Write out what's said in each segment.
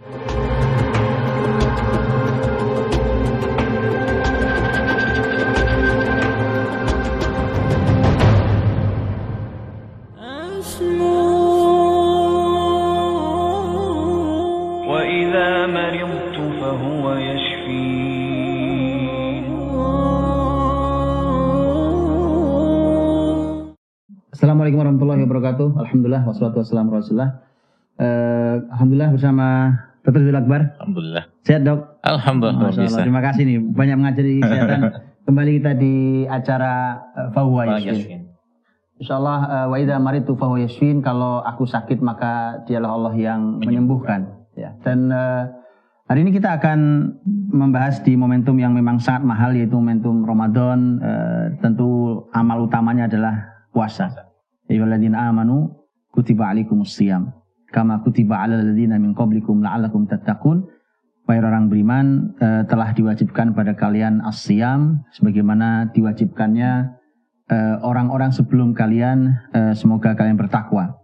Assalamualaikum warahmatullahi wabarakatuh. Alhamdulillah wassalatu wassalamu ala Rasulillah. Eh, Alhamdulillah bersama Dr. Zul Akbar. Alhamdulillah. Sehat dok? Alhamdulillah Masya Allah. Terima kasih nih banyak mengajari kesehatan. Kembali kita di acara uh, Fahuwa Pak Yashfin. Yasmin. Insyaallah uh, wa idza maritu fahuwa yashfin. Kalau aku sakit maka dialah Allah yang menyembuhkan. Ya. Dan uh, hari ini kita akan membahas di momentum yang memang sangat mahal yaitu momentum Ramadan. Uh, tentu amal utamanya adalah puasa. Ya amanu kutiba alaikumus siyam kama kutiba alal ladzina min qablikum la'allakum tattaqun. Wahai orang beriman eh, telah diwajibkan pada kalian as-siyam sebagaimana diwajibkannya eh, orang-orang sebelum kalian eh, semoga kalian bertakwa.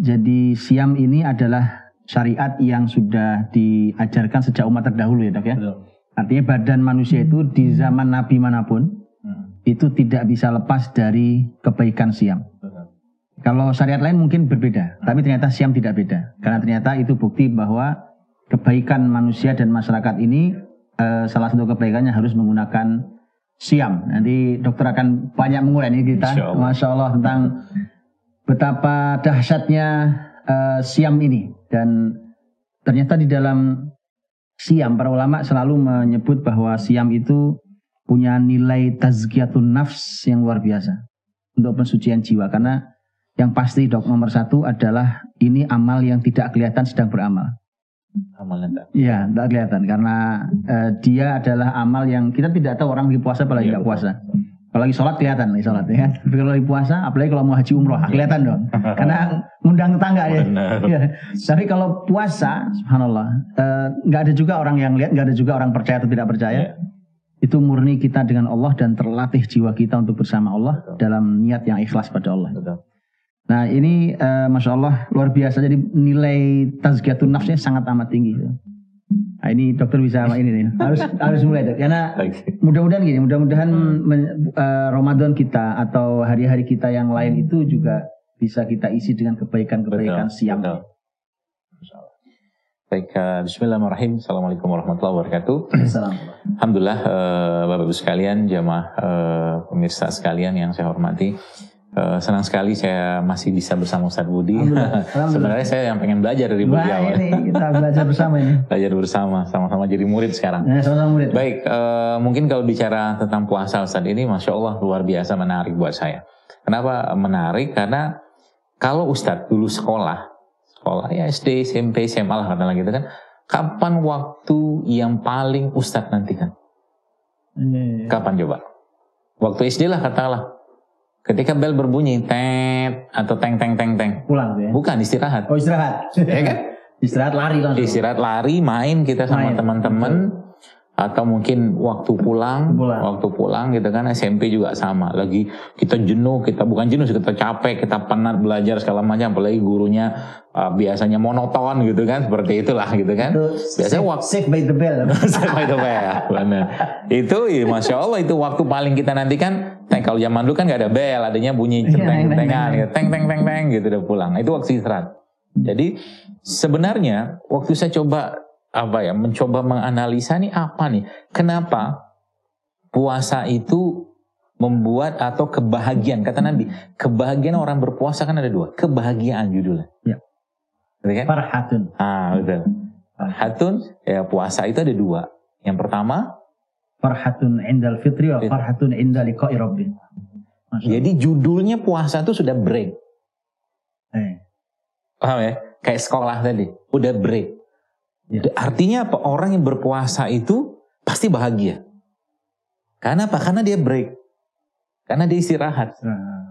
Jadi siam ini adalah syariat yang sudah diajarkan sejak umat terdahulu ya dok ya. Betul. Artinya badan manusia itu di zaman nabi mana pun Hmm, itu tidak bisa lepas dari kebaikan siam. Kalau syariat lain mungkin berbeda, tapi ternyata siam tidak beda. Karena ternyata itu bukti bahwa kebaikan manusia dan masyarakat ini eh, salah satu kebaikannya harus menggunakan siam. Nanti dokter akan banyak mengurai ini kita, Insya Allah. masya Allah tentang betapa dahsyatnya eh, siam ini dan ternyata di dalam siam para ulama selalu menyebut bahwa siam itu punya nilai tazkiyatun nafs yang luar biasa untuk pensucian jiwa karena yang pasti dok nomor satu adalah ini amal yang tidak kelihatan sedang beramal. Amalan tak. Iya, tidak kelihatan karena eh, dia adalah amal yang kita tidak tahu orang lagi puasa apalagi Iya, nggak betul. puasa. Kalau lagi sholat kelihatan lagi sholat ya. Tapi kalau lagi puasa, apalagi kalau mau haji umroh kelihatan dong. Karena ngundang tetangga ya. Iya. Tapi kalau puasa, subhanallah, eh, nggak ada juga orang yang lihat, nggak ada juga orang percaya atau tidak percaya. Iya. Itu murni kita dengan Allah dan terlatih jiwa kita untuk bersama Allah Betul. dalam niat yang ikhlas pada Allah. Betul. Nah ini eh, masya Allah luar biasa. Jadi nilai tazkiyatun nafsnya sangat amat tinggi. Nah, ini dokter bisa sama ini nih. Harus harus mulai dok. Karena mudah-mudahan gini, mudah-mudahan men- eh, Ramadan kita atau hari-hari kita yang lain itu juga bisa kita isi dengan kebaikan-kebaikan siam. betul. Baik, eh, Bismillahirrahmanirrahim. Assalamualaikum warahmatullahi wabarakatuh. Assalamualaikum. Alhamdulillah, eh, Bapak Ibu sekalian, jamaah eh, pemirsa sekalian yang saya hormati. Eh, senang sekali saya masih bisa bersama Ustadz Budi. Alhamdulillah. Alhamdulillah. Sebenarnya saya yang pengen belajar dari Wah beliau. ini kita belajar bersama ini. Belajar bersama, sama-sama jadi murid sekarang. Nah, sama-sama murid. Baik, eh, mungkin kalau bicara tentang puasa Ustaz ini, Masya Allah luar biasa menarik buat saya. Kenapa menarik? Karena kalau Ustadz dulu sekolah, sekolah ya SD, SMP, SMA lah katakanlah gitu kan, kapan waktu yang paling Ustadz nantikan? Iya. Kapan coba? Waktu SD lah katakanlah. Ketika bel berbunyi, tet, atau teng, teng, teng, teng. Pulang tuh ya. Bukan istirahat. Oh istirahat. Ya kan? istirahat lari langsung. Istirahat lari, main kita sama teman-teman atau mungkin waktu pulang, Pulang. waktu pulang gitu kan SMP juga sama. Lagi kita jenuh, kita bukan jenuh, kita capek, kita penat belajar segala macam, apalagi gurunya uh, biasanya monoton gitu kan, seperti itulah gitu kan. Itu Biasanya save- waktu Save by the bell. Itu Pak, ya, benar. Itu ya, masya Allah itu waktu paling kita nantikan. Teng kalau zaman dulu kan nggak ada bel, adanya bunyi Iya, centeng teng, centengan, teng, gitu. teng teng teng teng gitu udah pulang. Itu waktu istirahat. Jadi sebenarnya waktu saya coba apa ya mencoba menganalisa nih apa nih kenapa puasa itu membuat atau kebahagiaan kata Nabi kebahagiaan orang berpuasa kan ada dua kebahagiaan judulnya Ya. Betul kan? Farhatun. Ah betul. Hatun ya puasa itu ada dua. Yang pertama Farhatun indal fitri wa farhatun inda liqa'i rabbi. Masya jadi judulnya puasa itu sudah break. Eh, Paham ya? Kayak sekolah tadi udah break. Ya. Artinya apa? Orang yang berpuasa itu pasti bahagia. Karena apa? Karena dia break. Karena dia istirahat. nah,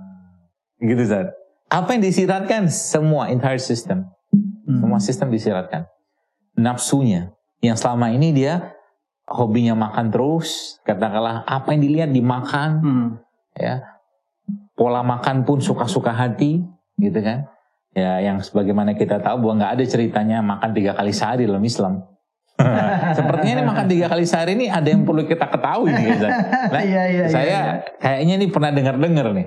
Gitu Zat. Apa yang diistirahatkan? Semua entire system. hmm. Semua sistem diistirahatkan. Nafsunya. Yang selama ini dia hobinya makan terus. Katakanlah apa yang dilihat dimakan. Hmm. ya pola makan pun suka-suka hati gitu kan Ya, yang sebagaimana kita tahu bahwa nggak ada ceritanya makan tiga kali sehari dalam Islam. Sepertinya ini makan tiga kali sehari ini ada yang perlu kita ketahui nih. Ustaz. Nah, Iya, iya, saya iya, iya. kayaknya ini pernah dengar-dengar nih.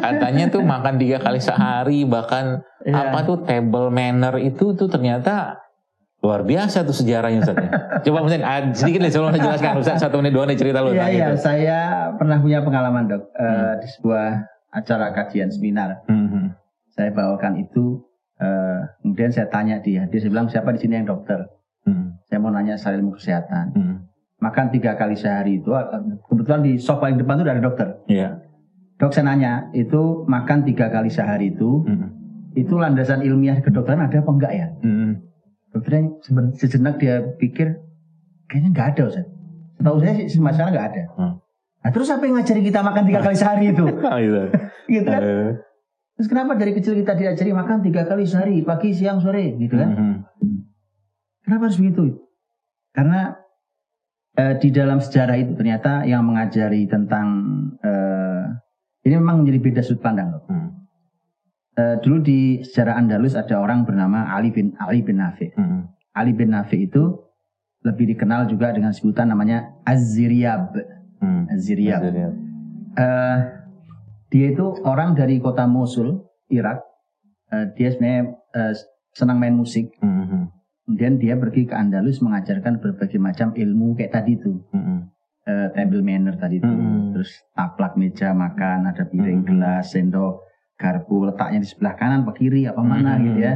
Katanya tuh makan tiga kali sehari bahkan Iya. apa tuh table manner itu tuh ternyata luar biasa tuh sejarahnya Ustaz. ya. Coba mungkin ah, sedikit deh sebelum saya jelaskan Ustaz satu menit dua menit cerita lu Iya, iya. Saya pernah punya pengalaman dok eh, Hmm. di sebuah acara kajian seminar. Hmm, hmm, Saya bawakan itu, eh, kemudian saya tanya dia. Dia bilang siapa di sini yang dokter? hmm, Saya mau nanya soal ilmu kesehatan. hmm. Makan tiga kali sehari itu, eh, kebetulan di soft paling depan itu ada dokter. Iya. Dok saya nanya, itu makan tiga kali sehari itu, Hmm, itu landasan ilmiah kedokteran ada apa enggak ya? hmm. Dokternya sejenak dia pikir, kayaknya nggak ada Ustaz. Setahu saya sih masalah nggak ada. Hmm. Nah terus apa yang ngajari kita makan tiga kali sehari itu? Ah, gitu. gitu kan? Terus kenapa dari kecil kita diajari makan tiga kali sehari, pagi, siang, sore, gitu kan? hmm, Kenapa harus begitu? Karena eh, di dalam sejarah itu ternyata yang mengajari tentang eh, ini memang menjadi beda sudut pandang loh. hmm, Eh, dulu di sejarah Andalus ada orang bernama Ali bin Ali bin Nafi. hmm. Ali bin Nafi itu lebih dikenal juga dengan sebutan namanya Az-Ziryab. Hmm. Az-Ziryab. Dia. Itu orang dari kota Mosul, Irak. Eh, dia sebenarnya eh, senang main musik. Hmm, hmm, Kemudian dia pergi ke Andalus mengajarkan berbagai macam ilmu kayak tadi itu. hmm, Eh, table manner tadi itu. Hmm. Terus taplak meja makan, ada piring, Hmm. gelas, sendok, garpu letaknya di sebelah kanan apa kiri apa mana hmm, gitu ya.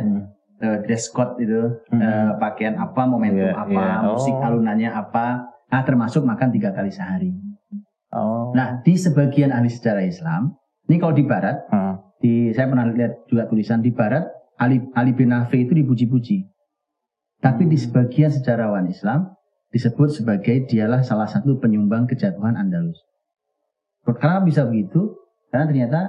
Eh, dress code itu, hmm. eh, pakaian apa, momentum Iya, apa, musik Oh. alunannya apa. Nah termasuk makan tiga kali sehari. Oh. Nah di sebagian ahli sejarah Islam, ini kalau di Barat, Hmm. di saya pernah lihat juga tulisan di Barat Ali Ali bin Nafi itu dipuji-puji. Tapi di sebagian sejarawan Islam disebut sebagai dialah salah satu penyumbang kejatuhan Andalus. Karena bisa begitu? Karena ternyata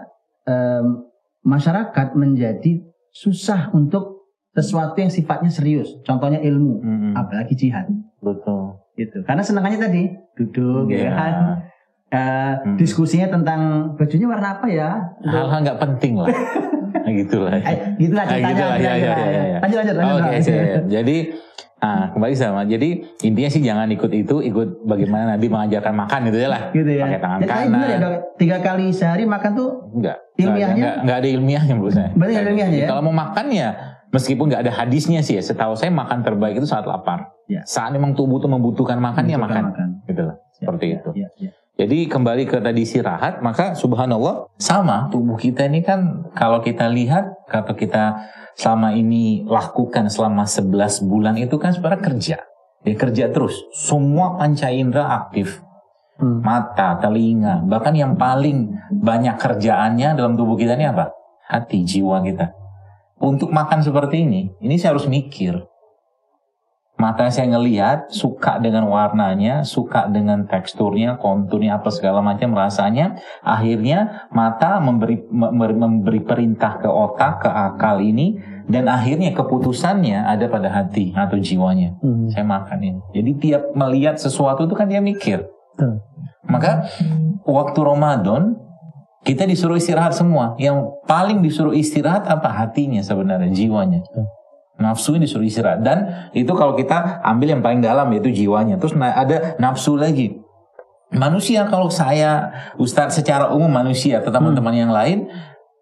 em, masyarakat menjadi susah untuk sesuatu yang sifatnya serius. Contohnya ilmu, Hmm, apalagi jihad. Betul. Gitu. Karena senangannya tadi duduk, ya Iya. kan? Eh, Hmm. Diskusinya tentang bajunya warna apa ya? Hal-hal nggak penting lah. Nah, gitu lah. Eh, gitulah Ah, ceritanya. gitulah, ya, ya, ya, ya. Lanjut, lanjut, lanjut. Oke, siap. Jadi ah, kembali sama. Jadi intinya sih jangan ikut itu, ikut bagaimana Nabi mengajarkan makan itu ya lah. Gitu ya. Pakai tangan Jadi kanan. ya, Dok? tiga kali sehari makan tuh Enggak. Ilmiahnya? Enggak, enggak ada ilmiahnya menurut saya. Berarti ada ilmiahnya ya? Kalau mau makan ya meskipun nggak ada hadisnya sih ya, setahu saya makan terbaik itu saat lapar. Ya. Saat memang tubuh tuh membutuhkan makan ya makan. makan. Gitu lah. Seperti Ya, itu. ya, ya. Jadi kembali ke tadi istirahat, maka subhanallah sama tubuh kita ini kan kalau kita lihat kalau kita selama ini lakukan selama 11 bulan itu kan sebenarnya kerja. Ya kerja terus. Semua panca indera aktif. Hmm. Mata, telinga, bahkan yang paling banyak kerjaannya dalam tubuh kita ini apa? Hati, jiwa kita. Untuk makan seperti ini, ini saya harus mikir. Mata saya ngelihat, suka dengan warnanya, suka dengan teksturnya, konturnya, apa segala macam rasanya. Akhirnya mata memberi memberi, perintah ke otak, ke akal ini, dan akhirnya keputusannya ada pada hati atau jiwanya. Hmm. Saya makan ini. Jadi tiap melihat sesuatu itu kan dia mikir. Betul. Maka waktu Ramadan kita disuruh istirahat semua. Yang paling disuruh istirahat apa? Hatinya sebenarnya, jiwanya. Nafsunya disuruh istirahat. Dan itu kalau kita ambil yang paling dalam yaitu jiwanya. Terus ada nafsu lagi. Manusia kalau saya, Ustadz secara umum manusia atau teman-teman yang lain,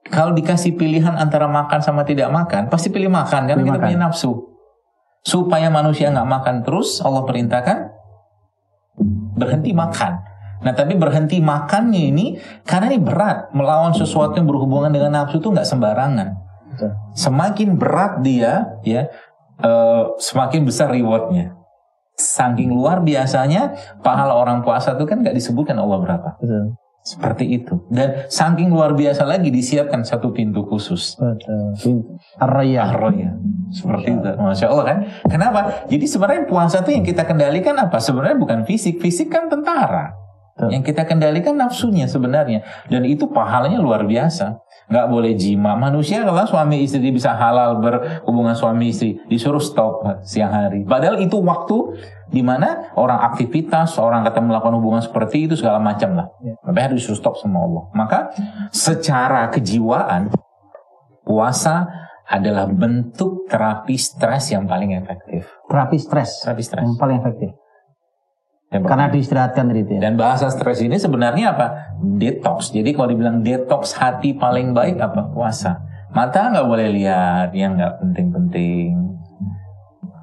kalau dikasih pilihan antara makan sama tidak makan, pasti pilih makan karena Pilih kita makan. punya nafsu. Supaya manusia nggak makan terus, Allah perintahkan berhenti makan. Nah tapi berhenti makannya ini karena ini berat melawan sesuatu yang berhubungan dengan nafsu itu nggak sembarangan. Semakin berat dia, ya eh, semakin besar rewardnya. Saking luar biasanya pahala orang puasa itu kan nggak disebutkan Allah berapa. Betul. Seperti itu. Dan saking luar biasa lagi disiapkan satu pintu khusus. Betul. Ar-Rayyan. Arroya. Seperti itu. Masya Allah kan. Kenapa? Jadi sebenarnya puasa itu yang kita kendalikan apa? Sebenarnya bukan fisik. Fisik kan tentara. Betul. Yang kita kendalikan nafsunya sebenarnya. Dan itu pahalanya luar biasa. Nggak boleh jima. Manusia kalau suami istri bisa halal berhubungan suami istri. Disuruh stop siang hari. Padahal itu waktu di mana orang aktivitas, orang kata melakukan hubungan seperti itu segala macam lah. Ya. Tapi harus disuruh stop sama Allah. Maka secara kejiwaan puasa adalah bentuk terapi stres yang paling efektif. Terapi stres Terapi stres. yang paling efektif. Yang Karena diistirahatkan tadi itu ya. Dan bahasa stres ini sebenarnya apa? Detox. Jadi kalau dibilang detox hati paling baik apa? Puasa. Mata nggak boleh lihat yang nggak penting-penting.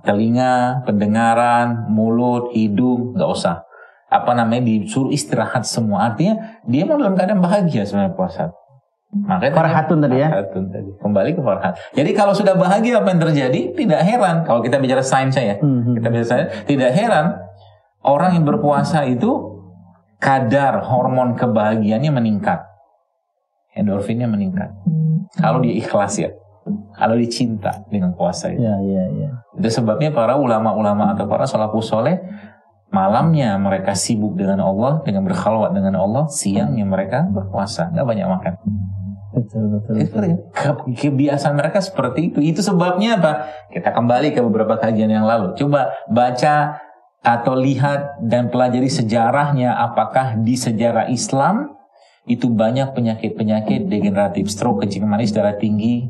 Telinga, pendengaran, mulut, hidung nggak usah. Apa namanya disuruh istirahat semua. Artinya dia mau dalam keadaan bahagia sebenarnya puasa. Makanya Farhatun tadi ya. Farhatun tadi. Kembali ke farhat. Jadi kalau sudah bahagia apa yang terjadi? Tidak heran kalau kita bicara sains ya. Hmm. Kita bisa sains, tidak heran orang yang berpuasa itu kadar hormon kebahagiaannya meningkat. Endorfinnya meningkat. Kalau dia ikhlas ya. Kalau dia cinta dengan puasa itu. Ya, ya, ya. Itu sebabnya para ulama-ulama atau para salafus soleh malamnya mereka sibuk dengan Allah, dengan berkhalwat dengan Allah, siangnya mereka berpuasa, nggak banyak makan. Betul, betul. Itu betul. ke- kebiasaan mereka seperti itu. Itu sebabnya apa? Kita kembali ke beberapa kajian yang lalu. Coba baca atau lihat dan pelajari sejarahnya. Apakah di sejarah Islam itu banyak penyakit-penyakit degeneratif, stroke, kencing manis, darah tinggi.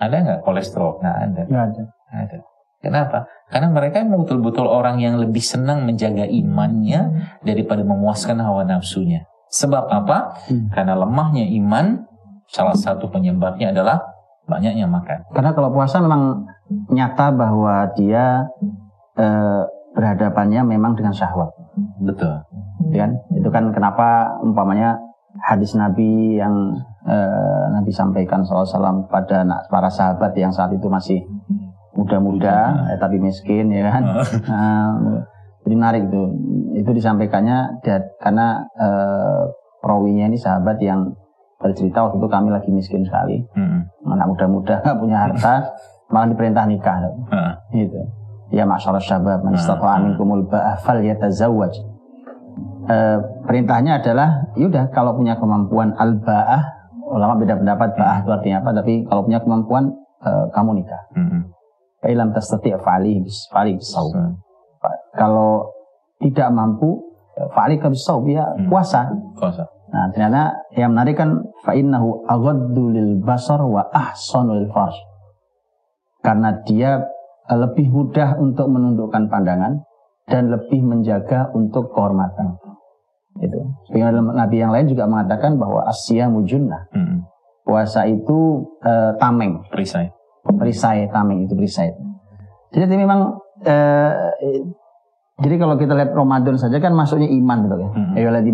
Ada nggak kolesterol? Nggak ada. Nggak ada. Nggak ada. Kenapa? Karena mereka memang betul-betul orang yang lebih senang menjaga imannya daripada memuaskan hawa nafsunya. Sebab apa? Hmm. Karena lemahnya iman, salah satu penyebabnya adalah banyaknya makan. Karena kalau puasa memang nyata bahwa dia eh, berhadapannya memang dengan syahwat. Betul. ya kan? Itu kan kenapa umpamanya hadis Nabi yang eh, Nabi sampaikan SAW pada anak- para sahabat yang saat itu masih muda-muda eh, tapi miskin ya kan. Nah, jadi menarik itu. Itu disampaikannya karena eh, perawinya ini sahabat yang bercerita waktu itu kami lagi miskin sekali. Hmm. Anak muda-muda punya harta malah diperintah nikah. Heeh. Gitu. Ya masyaallah syabab man istata'a Hmm. minkumul ba'ah falyatazawwaj. Eh, perintahnya adalah yaudah kalau punya kemampuan al-ba'ah ulama beda pendapat ba'ah itu artinya apa tapi kalau punya kemampuan eh, kamu nikah. Hmm. Fa ilam tastati' fa'ali bis fa'ali bisawm. Hmm. Kalau tidak mampu eh, fa'ali bisawm ya Hmm. puasa. Puasa. Nah, ternyata yang menarik kan fa innahu aghaddu lil basar wa ahsanu lil farj. Karena dia lebih mudah untuk menundukkan pandangan dan lebih menjaga untuk kehormatan. Itu. Nabi yang lain juga mengatakan bahwa asyamu junnah. Hmm. Puasa itu eh, tameng, Perisai. perisai tameng itu perisai. Jadi memang eh, jadi kalau kita lihat Ramadan saja kan masuknya iman gitu ya. Hmm.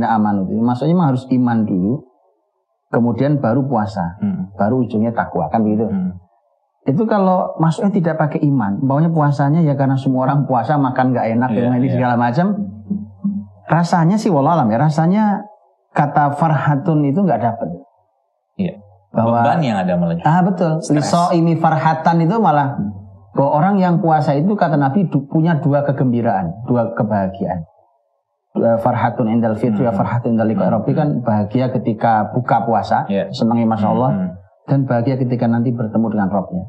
Amanu. itu. Maksudnya memang harus iman dulu. Kemudian baru puasa, Hmm. baru ujungnya takwa kan begitu. Hmm. Itu kalau masuknya tidak pakai iman, baunya puasanya ya karena semua orang puasa makan nggak enak ya, ini iya. segala macam. Rasanya sih wallahualam ya, rasanya kata farhatun itu nggak dapat. Iya. Bahwa Beban yang ada malah. ah betul, liso ini farhatan itu malah bahwa orang yang puasa itu kata Nabi du- punya dua kegembiraan, dua kebahagiaan. Eh, Farhatun indal fitri, Hmm. farhatun indal liqa rabbi kan bahagia ketika buka puasa, Iya. senangnya masya Allah, Hmm. dan bahagia ketika nanti bertemu dengan Robnya.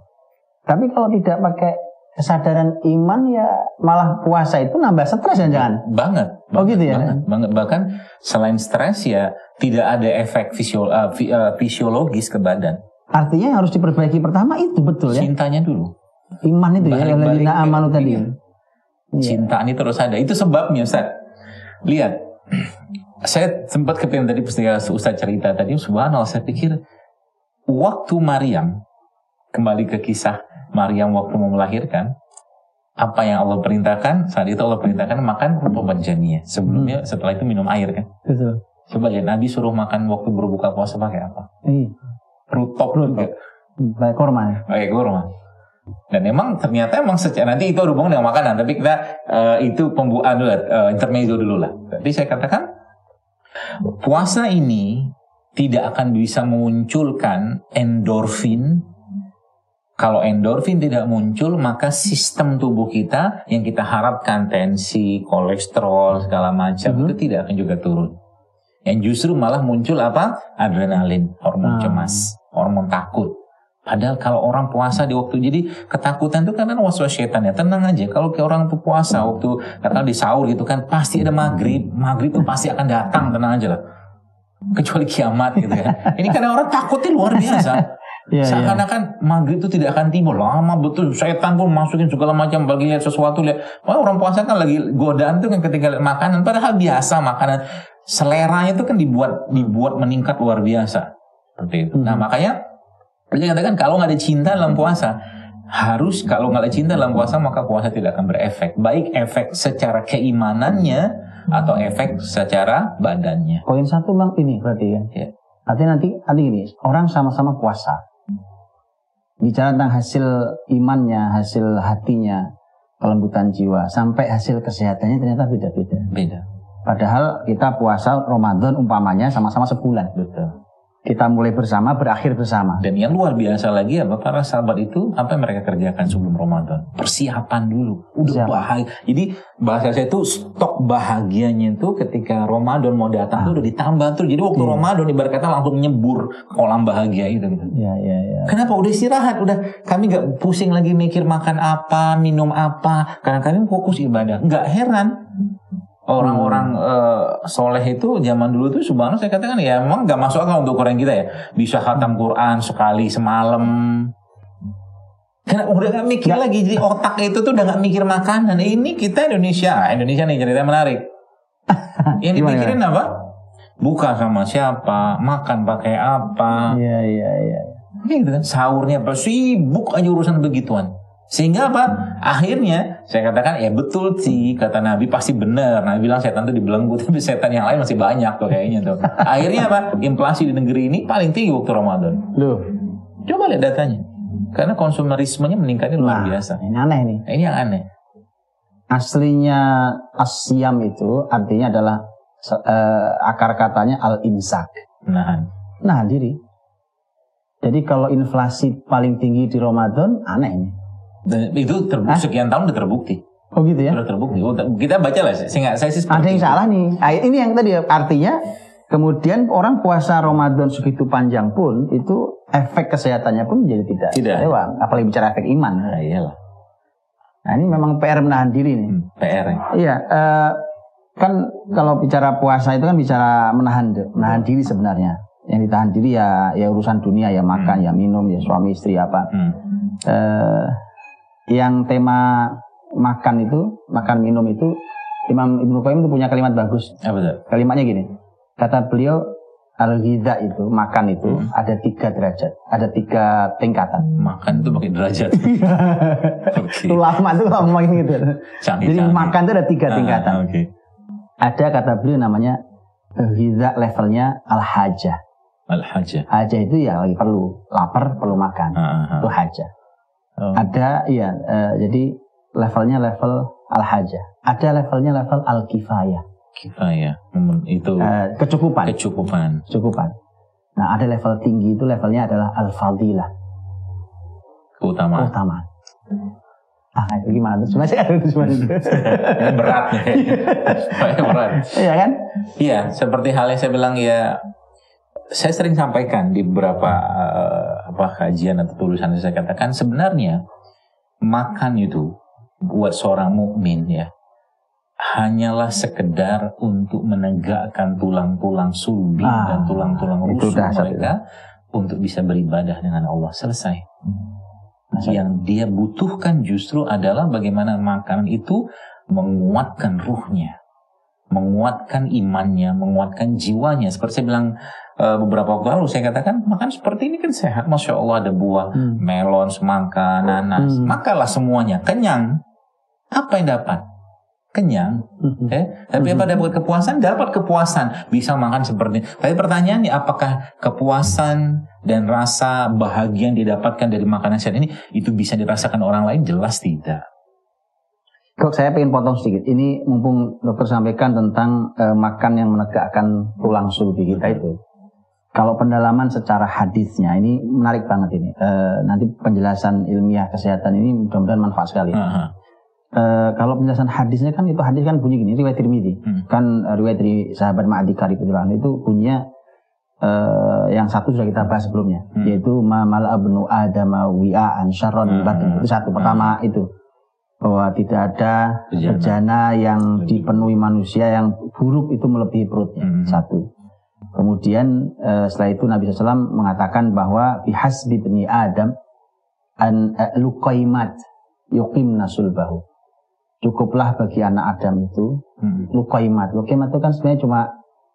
Tapi kalau tidak pakai kesadaran iman ya malah puasa itu nambah stres ya jangan. Banget. Oh banget, gitu ya? Banget, banget. Bahkan selain stres ya tidak ada efek fisio- uh, fi- uh, fisiologis ke badan. Artinya harus diperbaiki pertama itu betul ya. Cintanya dulu. Iman itu ya, Balik-balik yang amanu tadi. Iya. Cinta ini terus ada. Itu sebabnya Ustaz. Lihat. Saya sempat kepengen tadi ketika Ustaz cerita tadi. Subhanallah saya pikir. Waktu Maryam. Kembali ke kisah Maryam waktu mau melahirkan. Apa yang Allah perintahkan. Saat itu Allah perintahkan makan rupa banjania. Sebelumnya setelah itu minum air kan. Betul. Coba lihat Nabi suruh makan waktu berbuka puasa pakai apa? Iya. Rutop Rutop. juga. Baik korma. ya. Pakai kurma. Dan emang ternyata emang secara nanti itu berhubungan dengan makanan, tapi kita eh, itu pembukaan dulu, uh, intermezzo dulu lah. Jadi saya katakan puasa ini tidak akan bisa memunculkan endorfin. Kalau endorfin tidak muncul, maka sistem tubuh kita yang kita harapkan tensi, kolesterol segala macam Mhm. itu tidak akan juga turun. Yang justru malah muncul apa? Adrenalin, hormon Ah. cemas, hormon takut. Padahal kalau orang puasa di waktu jadi ketakutan itu karena waswas setan ya. Tenang aja. Kalau ke orang tuh puasa waktu katakan di sahur gitu kan pasti ada maghrib. Maghrib tuh pasti akan datang. Tenang aja lah. Kecuali kiamat gitu kan. Ini karena orang takutnya luar biasa. Iya, Seakan-akan maghrib itu tidak akan timbul. Lama betul. Setan pun masukin segala macam bagi lihat sesuatu. Lihat. Wah, orang puasa kan lagi godaan tuh kan ketika lihat makanan. Padahal biasa makanan. Seleranya itu kan dibuat dibuat meningkat luar biasa. Seperti itu. Nah Hmm. makanya dia katakan kalau nggak ada cinta dalam puasa harus kalau nggak ada cinta dalam puasa maka puasa tidak akan berefek. Baik efek secara keimanannya atau efek secara badannya. Poin satu bang ini berarti kan. Iya. Artinya nanti nanti gini, orang sama-sama puasa. Bicara tentang hasil imannya, hasil hatinya, kelembutan jiwa, sampai hasil kesehatannya ternyata beda-beda. Beda. Padahal kita puasa Ramadan umpamanya sama-sama sebulan. Betul. Kita mulai bersama, berakhir bersama. Dan yang luar biasa lagi apa para sahabat itu apa yang mereka kerjakan sebelum Ramadan? Persiapan dulu. Udah Persiapan. bahagia. Jadi bahasa saya itu stok bahagianya itu ketika Ramadan mau datang tuh udah ditambah tuh. Jadi waktu Iya. Ramadan ibarat kata langsung nyebur kolam bahagia itu. gitu. Ya, ya, ya. Kenapa? Udah istirahat, udah kami nggak pusing lagi mikir makan apa, minum apa, karena kami fokus ibadah. Nggak heran orang-orang eh, soleh itu zaman dulu tuh subhanallah saya katakan ya memang nggak masuk akal untuk orang kita ya bisa khatam Quran sekali semalam. Karena udah nggak mikir lagi, jadi otak itu tuh udah nggak mikir makanan. Ini kita Indonesia, Ah, Indonesia nih cerita menarik. Yang dipikirin apa? Buka sama siapa, makan pakai apa, Iya, iya, iya. Kayak gitu kan sahurnya apa sibuk aja urusan begituan sehingga apa? Akhirnya saya katakan ya betul sih kata Nabi. Pasti benar. Nabi bilang setan tuh dibelenggu tapi setan yang lain masih banyak tuh kayaknya tuh. Akhirnya apa? Inflasi di negeri ini paling tinggi waktu Ramadan. Loh, coba lihat datanya. Karena konsumerismenya meningkatnya luar nah, biasa. ini aneh nih. Nah, ini yang aneh. Aslinya asyam itu artinya adalah eh, akar katanya al-imsak. menahan. Nah, diri. Jadi kalau inflasi paling tinggi di Ramadan, aneh nih. Dan itu terbukti sekian tahun udah terbukti Oh gitu ya? sudah terbukti Oh, kita baca lah sehingga saya sih Ada yang itu. salah nih. Ini yang tadi artinya kemudian orang puasa Ramadan segitu panjang pun itu efek kesehatannya pun menjadi tidak Tidak. lewat. Apalagi bicara efek iman. nah, iyalah Nah ini memang PR menahan diri nih. Hmm, PR ya Iya, eh, kan kalau bicara puasa itu kan bicara menahan menahan diri sebenarnya. Yang ditahan diri ya ya urusan dunia ya makan ya minum ya suami istri apa. Hmm. Eh, yang tema makan itu makan minum itu Imam Ibnu Qayyim itu punya kalimat bagus. apa tuh Kalimatnya gini. Kata beliau al itu makan itu Hmm. ada tiga derajat, ada tiga tingkatan. makan itu pakai derajat Oke. Ulama itu ngomongin gitu. Canggih, Jadi canggih. makan itu ada tiga Ah, tingkatan. Oke. Ada kata beliau namanya Hiza levelnya al-hajah. Al-hajjah. Hajah itu ya lagi perlu, lapar perlu makan. Ah, ah, Itu ah. hajah. Oh. Ada iya eh, jadi levelnya level al-hajah. Ada levelnya level al-kifayah. Kifayah. Hmm, Itu Eh, kecukupan, kecukupan. kecukupan. Nah, ada level tinggi itu levelnya adalah al-fadilah, Keutamaan. keutamaan. Ah, itu gimana tuh? Sebenarnya ada. Ini berat nih. Berat. Iya kan? Iya, seperti hal yang saya bilang ya saya sering sampaikan di beberapa eh, apa kajian atau tulisan yang saya katakan sebenarnya makan itu buat seorang mukmin ya hanyalah sekedar untuk menegakkan tulang-tulang sulbi Ah, dan tulang-tulang itu rusuk mereka untuk bisa beribadah dengan Allah selesai. Masa- Yang dia butuhkan justru adalah bagaimana makanan itu menguatkan ruhnya, menguatkan imannya, menguatkan jiwanya. Seperti saya bilang beberapa waktu lalu, saya katakan makan seperti ini kan sehat, masya Allah ada buah, Hmm. melon, semangka, nanas, Hmm. makalah semuanya, kenyang. Apa yang dapat? Kenyang. Mhm. Eh, tapi apa dapat kepuasan? Dapat kepuasan. Bisa makan seperti ini. Tapi pertanyaannya apakah kepuasan dan rasa bahagia yang didapatkan dari makanan sehat ini itu bisa dirasakan orang lain? Jelas tidak. Kok saya pengen potong sedikit. Ini mumpung dokter sampaikan tentang eh, makan yang menegakkan tulang sulbi kita itu. Kalau pendalaman secara hadisnya ini menarik banget ini. Eh, nanti penjelasan ilmiah kesehatan ini mudah-mudahan manfaat sekali. Aha. Eh, kalau penjelasan hadisnya kan itu hadis kan bunyi gini riwayat Tirmidzi. Hmm. Kan eh, riwayat dari sahabat Ma'adi Karib itu bunyinya eh, yang satu sudah kita bahas sebelumnya Hmm. yaitu ma mal abnu adama wi'an syarron Hmm. Itu satu pertama itu bahwa tidak ada Bejana. yang dipenuhi manusia yang buruk itu melebihi perutnya. Hmm. Satu. Kemudian eh, setelah itu Nabi SAW mengatakan bahwa bihasbi bni Adam an uh, luqaimat yuqimna sulbahu. Cukuplah bagi anak Adam itu Hmm. luqaimat. Luqaimat itu kan sebenarnya cuma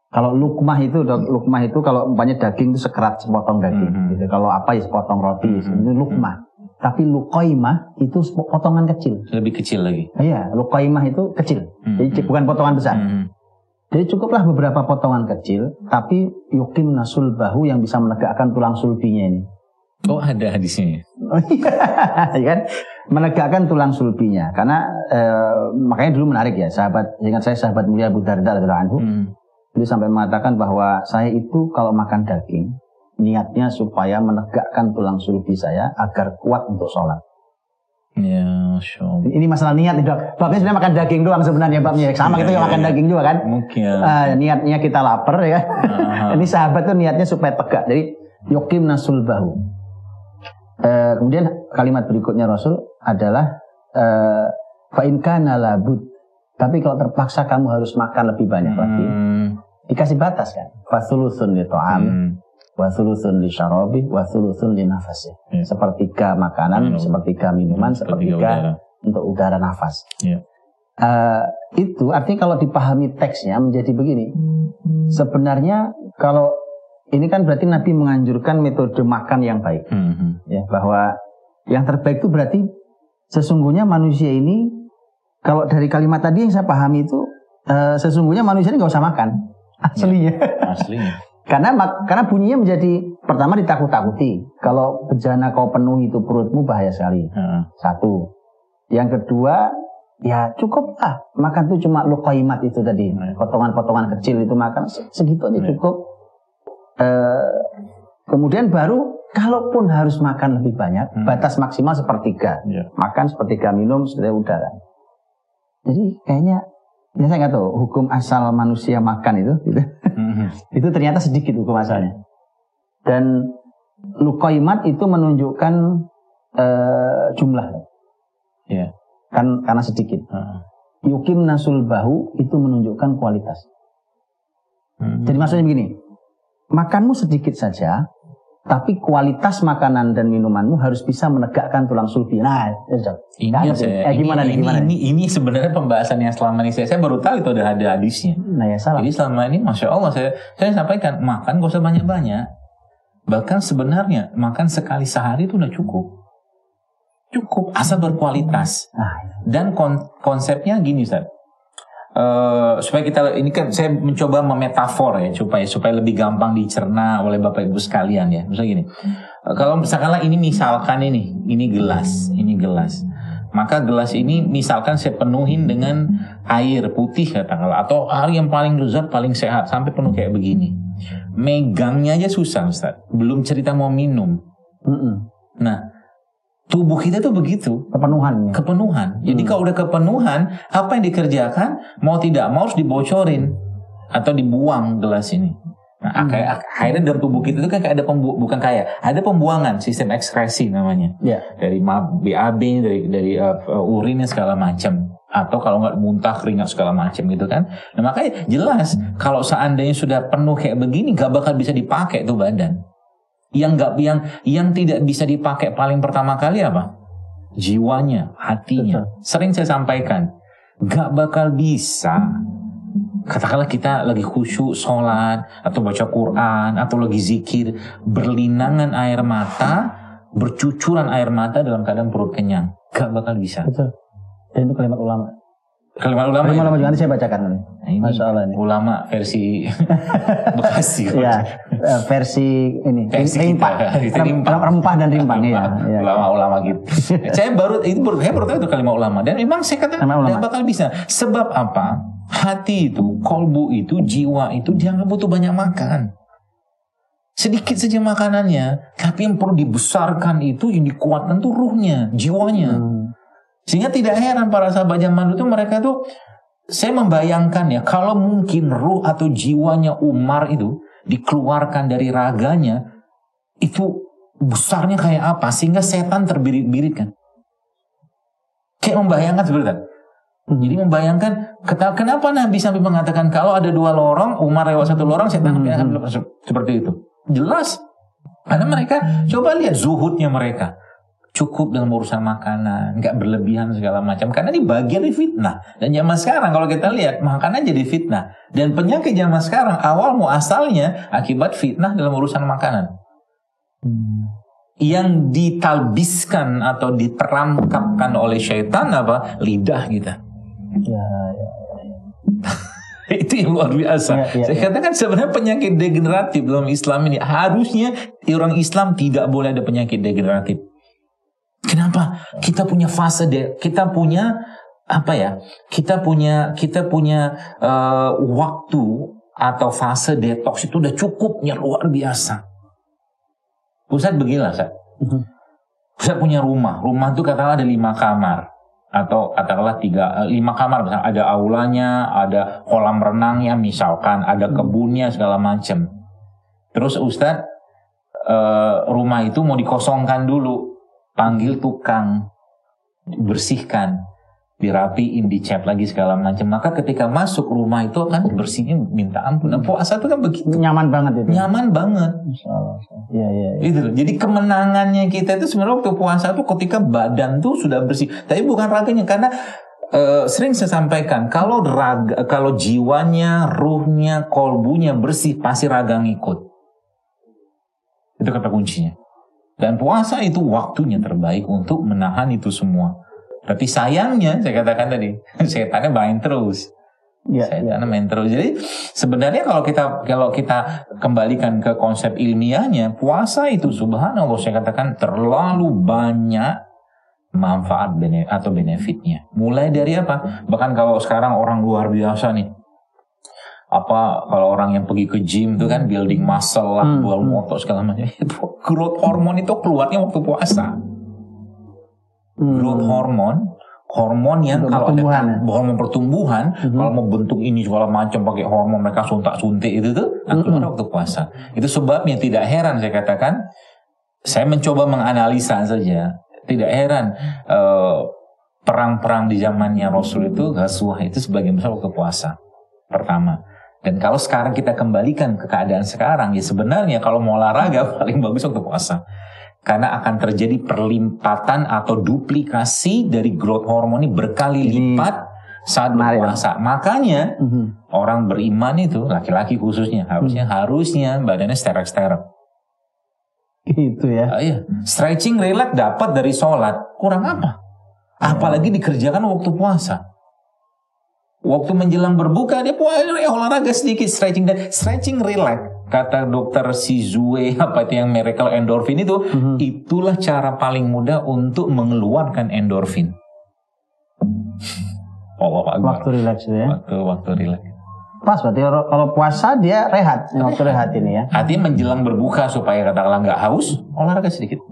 kalau lukmah itu lukmah itu kalau umpamanya daging itu sekerat sepotong daging. Mhm. Gitu. Kalau apa ya sepotong roti Mhm. itu lukmah. Tapi luqaimah itu potongan kecil. Lebih kecil lagi. Iya, luqaimah itu kecil. Hmm. Jadi bukan potongan besar. Hmm. Jadi cukuplah beberapa potongan kecil, tapi yukim nasul bahu yang bisa menegakkan tulang sulbinya ini. Oh ada hadisnya. Oh iya, ya kan? Menegakkan tulang sulbinya. Karena eh, makanya dulu menarik ya, sahabat, ingat saya sahabat mulia Abu Darda radhiyallahu anhu, Hmm. beliau sampai mengatakan bahwa saya itu kalau makan daging, niatnya supaya menegakkan tulang sulbi saya agar kuat untuk sholat. Ya, Allah. Ini masalah niat nih dok. Babnya sebenarnya makan daging doang sebenarnya babnya. Sama Iya, kita iya, makan iya. daging juga kan. Mungkin. ya. Eh, niatnya kita lapar ya. Aha. Ini sahabat tuh niatnya supaya tegak. Jadi yokim nasul bahu. Eh, kemudian kalimat berikutnya Rasul adalah eh, fa'in kana labud. Tapi kalau terpaksa kamu harus makan lebih banyak lagi, Hmm. dikasih batas kan. Fasulusun li to'am, Hmm. Wasulusun li syarabi, wasulusun li nafasi. Ya. Sepertiga makanan, Minum. sepertiga minuman, Sepertiga sepertiga udara. untuk udara nafas. Ya. Eh, itu artinya kalau dipahami teksnya menjadi begini. Sebenarnya kalau ini kan berarti Nabi menganjurkan metode makan yang baik, Hmm. Hmm. ya bahwa yang terbaik itu berarti sesungguhnya manusia ini kalau dari kalimat tadi yang saya pahami itu eh, sesungguhnya manusia ini nggak usah makan aslinya. Aslinya. Karena mak- karena bunyinya menjadi pertama ditakut-takuti. Kalau bejana kau penuhi itu perutmu bahaya sekali. Heeh. Satu. Yang kedua, ya cukup lah. Makan tuh cuma luqaimat itu tadi. Hmm. Potongan-potongan kecil itu makan se- segitu aja Hmm. cukup. Eh, kemudian baru, kalaupun harus makan lebih banyak, Hmm. batas maksimal sepertiga. Ya. Makan sepertiga minum sepertiga udara. Jadi kayaknya, ya saya nggak tahu hukum asal manusia makan itu, gitu. Hmm. itu ternyata sedikit hukum asalnya. Dan luqaimat itu menunjukkan eh, jumlah. Ya. kan karena sedikit. Heeh. Yukim nasul bahu itu menunjukkan kualitas. Hmm. Jadi maksudnya begini, makanmu sedikit saja, tapi kualitas makanan dan minumanmu harus bisa menegakkan tulang sulbi. Nah, Dok. Ini Nah, saya, eh, gimana ini, nih, gimana ini, ini, sebenarnya pembahasan yang selama ini saya, saya baru tahu itu ada ada hadisnya. Nah ya salah. Jadi selama ini, masya Allah, saya saya sampaikan makan gak usah banyak banyak. Bahkan sebenarnya makan sekali sehari itu udah cukup. Cukup asal berkualitas. Nah, Dan kon- konsepnya gini, Ustaz. Eh, supaya kita ini kan saya mencoba memetafor ya supaya supaya lebih gampang dicerna oleh Bapak Ibu sekalian ya. Misalnya gini. eh, kalau misalkanlah ini misalkan ini, ini gelas, ini gelas. Maka gelas ini misalkan saya penuhin dengan air putih katakanlah atau air yang paling lezat, paling sehat sampai penuh kayak begini. Megangnya aja susah Ustaz. Belum cerita mau minum. mm-mm. Nah, tubuh kita tuh begitu kepenuhan. kepenuhan. Jadi Hmm. kalau udah kepenuhan, apa yang dikerjakan mau tidak mau harus dibocorin atau dibuang gelas ini. Nah, Hmm. kayak akhirnya dari tubuh kita itu kan kayak ada pembu bukan kayak ada pembuangan sistem ekskresi namanya Ya. dari BAB dari dari uh, uh, urin dan segala macam atau kalau nggak muntah keringat segala macam gitu kan. Nah makanya jelas kalau seandainya sudah penuh kayak begini gak bakal bisa dipakai tuh badan. Yang nggak yang yang tidak bisa dipakai paling pertama kali apa? Jiwanya, hatinya. Sering saya sampaikan, gak bakal bisa. Katakanlah kita lagi khusyuk sholat atau baca Quran atau lagi zikir, berlinangan air mata, bercucuran air mata dalam keadaan perut kenyang. Gak bakal bisa. Betul. Dan itu kalimat ulama. Kalimat ulama, Kalimat ulama juga nanti saya bacakan. Nah, ini Masya Allah ini. ulama versi Bekasi. Ya, eh, versi ini Versi rimpah, kita, versi Rem- rimpah. rempah dan rimpang ya. ya. Ulama-ulama gitu. saya baru itu baru saya baru tahu itu kalimat ulama dan memang saya ulama. tidak bakal bisa. Sebab apa? Hati itu, kolbu itu, jiwa itu dia nggak butuh banyak makan. Sedikit saja makanannya, tapi yang perlu dibesarkan itu yang dikuatkan tuh ruhnya, jiwanya. Hmm. Sehingga tidak heran para sahabat zaman itu mereka tuh saya membayangkan ya kalau mungkin ruh atau jiwanya Umar itu dikeluarkan dari raganya itu besarnya kayak apa sehingga setan terbirit-birit kan. Kayak membayangkan seperti itu. Hmm. Jadi membayangkan kenapa Nabi sampai mengatakan kalau ada dua lorong, Umar lewat satu lorong, tangkap Hmm. akan lepas seperti itu. Jelas. Karena mereka coba lihat zuhudnya mereka. Cukup dalam urusan makanan, nggak berlebihan segala macam. Karena ini bagian dari fitnah. Dan zaman sekarang kalau kita lihat makanan jadi fitnah. Dan penyakit zaman sekarang awal asalnya akibat fitnah dalam urusan makanan Hmm. yang ditalbiskan atau diterangkapkan oleh syaitan apa lidah kita Ya, ya. itu yang luar biasa Ya, ya, saya ya. katakan sebenarnya penyakit degeneratif dalam Islam ini harusnya orang Islam tidak boleh ada penyakit degeneratif kenapa? Kita punya fase de kita punya apa ya? Kita punya kita punya eh, waktu atau fase detox itu udah cukupnya luar biasa. Ustadz beginilah Ustadz. Mhm. saya punya rumah. Rumah itu katakanlah ada lima kamar. Atau katakanlah tiga eh, lima kamar. Misalnya ada aulanya, ada kolam renangnya misalkan, ada kebunnya segala macam. Terus Ustadz eh, rumah itu mau dikosongkan dulu, panggil tukang bersihkan, dirapiin, dicat lagi segala macam. Maka ketika masuk rumah itu kan bersihnya minta ampun. Nah, puasa itu kan begitu, Nyaman banget itu. nyaman banget. Iya, iya. iya. Itu loh. Jadi kemenangannya kita itu sebenarnya waktu puasa tuh ketika badan tuh sudah bersih. Tapi bukan raganya karena eh, sering saya sampaikan kalau raga, kalau jiwanya, ruhnya, kolbunya bersih pasti raga ngikut. Itu kata kuncinya. Dan puasa itu waktunya terbaik untuk menahan itu semua. Tapi sayangnya saya katakan tadi setannya main terus. Saya iya. tanam main terus. Jadi sebenarnya kalau kita kalau kita kembalikan ke konsep ilmiahnya, puasa itu subhanallah saya katakan terlalu banyak manfaat bene- atau benefitnya. Mulai dari apa? Bahkan kalau sekarang orang luar biasa nih. Apa kalau orang yang pergi ke gym itu kan building muscle lah, Hmm, buat hmm. otot segala macam. Itu growth hormone itu keluarnya waktu puasa Hmm. growth hormone hormon yang Untuk kalau pertumbuhan ada ya? hormon pertumbuhan Mhm. kalau mau bentuk ini segala macam pakai hormon mereka suntak suntik itu tuh nah, keluar Mhm. waktu puasa itu sebabnya tidak heran saya katakan saya mencoba menganalisa saja tidak heran eh, perang-perang di zamannya Rasul itu Ghazwah itu sebagian besar waktu puasa pertama dan kalau sekarang kita kembalikan ke keadaan sekarang ya sebenarnya kalau mau olahraga paling bagus waktu puasa karena akan terjadi perlimpatan atau duplikasi dari growth hormon ini berkali lipat saat berpuasa. Makanya Mhm. orang beriman itu laki-laki khususnya harusnya harusnya badannya sterek-sterek. Gitu ya. Ah, iya. Stretching relax dapat dari sholat kurang apa? Apalagi dikerjakan waktu puasa. Waktu menjelang berbuka dia puasa olahraga sedikit stretching dan stretching relax. Kata dokter Sizue apa itu yang miracle endorphin itu Mhm. itulah cara paling mudah untuk mengeluarkan endorfin. Allah Akbar. Waktu itu ya. Waktu waktu relax. Pas berarti kalau- puasa dia rehat. Waktu rehat ini ya. Artinya menjelang berbuka supaya katakanlah nggak haus, olahraga sedikit.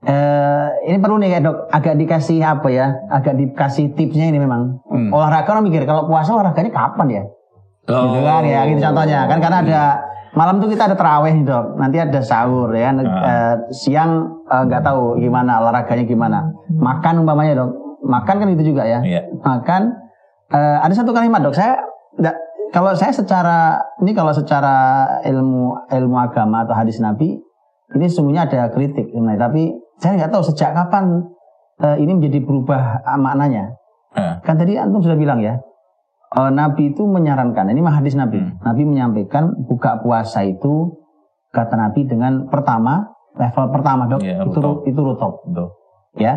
Eh, ini perlu nih dok, agak dikasih apa ya, agak dikasih tipsnya ini memang. Hmm. Olahraga orang mikir kalau puasa olahraganya kapan ya? Oh. Gitu kan ya, gitu contohnya kan karena ada malam tuh kita ada terawih nih dok, nanti ada sahur ya. Ah. Eh, siang eh, nggak tahu gimana olahraganya gimana, makan umpamanya dok, makan kan itu juga ya, Iya. makan. Eh, ada satu kalimat dok, saya nggak- kalau saya secara ini kalau secara ilmu ilmu agama atau hadis Nabi ini sesungguhnya ada kritik sebenarnya, tapi saya nggak tahu sejak kapan eh, ini menjadi berubah ah, maknanya. Hah. Kan tadi antum sudah bilang ya, eh, Nabi itu menyarankan, ini mah hadis Nabi. Hmm. Nabi menyampaikan buka puasa itu kata Nabi dengan pertama level pertama dok Iya, itu rutop. itu rutop Betul. ya.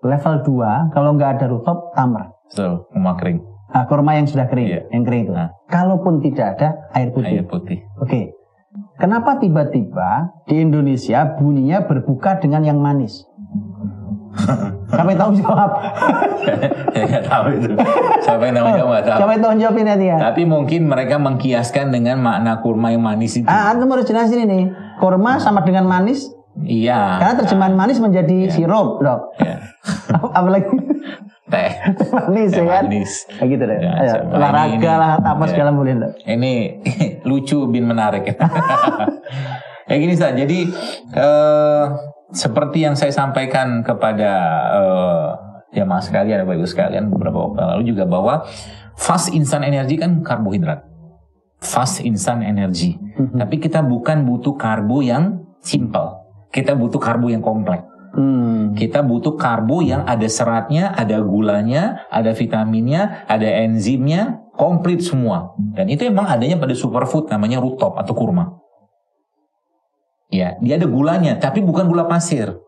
Level 2 kalau nggak ada rutop tamar. Betul. Rumah kering. Ah, kurma yang sudah kering, Iya. yang kering itu. Nah. Kalaupun tidak ada air putih. Air putih. Oke. Kenapa tiba-tiba di Indonesia bunyinya berbuka dengan yang manis? Siapa yang tahu jawab? Saya nggak tahu itu. Siapa yang nggak tahu. Siapa yang tahu jawabin nanti ya? Tapi mungkin mereka mengkiaskan dengan makna kurma yang manis itu. Ah, antum harus jelasin ini. Kurma sama dengan manis, Iya. karena terjemahan manis menjadi sirup, dok. Ya. Apalagi Teh. manis Teh ya kan? manis. Gitu deh. Ya, Ayo, olahraga ini- lah, apa ya. segala boleh. Ini lucu bin menarik. Kayak gini saja. Jadi eh, seperti yang saya sampaikan kepada eh, ya mas sekalian, Bapak Ibu sekalian beberapa waktu lalu juga bahwa fast instant energy kan karbohidrat. Fast instant energy. Mhm. Tapi kita bukan butuh karbo yang simple. Kita butuh karbo yang kompleks. Hmm. Kita butuh karbo yang ada seratnya, ada gulanya, ada vitaminnya, ada enzimnya, komplit semua. Dan itu emang adanya pada superfood namanya rutop atau kurma. Ya, dia ada gulanya, tapi bukan gula pasir.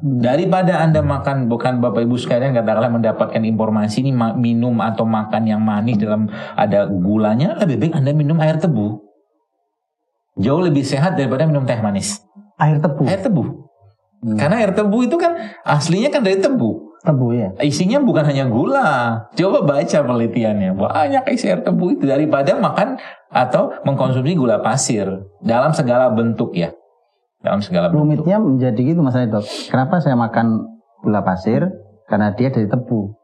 Daripada Anda makan, bukan Bapak Ibu sekalian katakanlah mendapatkan informasi ini minum atau makan yang manis dalam ada gulanya, lebih baik Anda minum air tebu. Jauh lebih sehat daripada minum teh manis. Air tebu. Air tebu. Hmm. Karena air tebu itu kan aslinya kan dari tebu. Tebu ya. Isinya bukan hanya gula. Coba baca penelitiannya. Banyak isi air tebu itu daripada makan atau mengkonsumsi gula pasir dalam segala bentuk ya. Dalam segala bentuk. Rumitnya menjadi gitu Mas Dok. Kenapa saya makan gula pasir? Karena dia dari tebu.